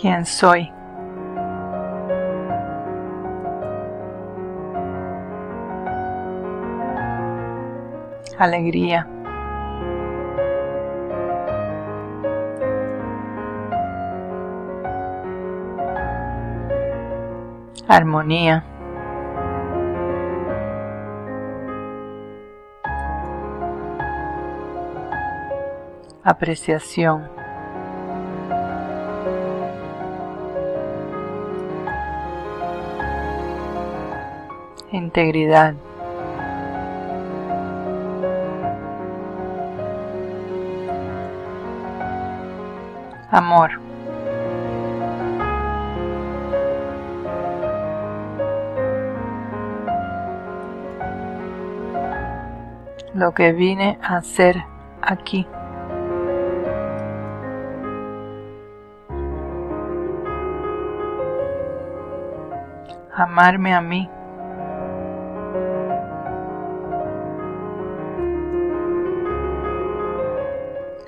quien soy. Alegría. Armonía. Apreciación. Integridad. Amor. Lo que vine a hacer aquí. Amarme a mí.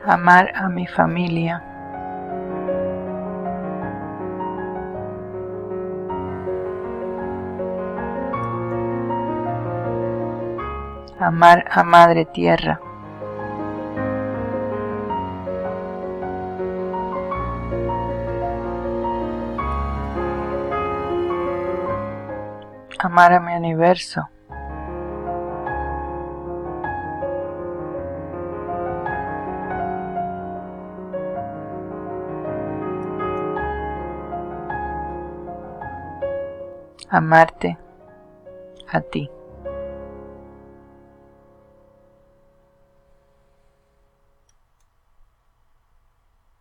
Amar a mi familia. amar a Madre Tierra. Amar a mi universo. Amarte a ti.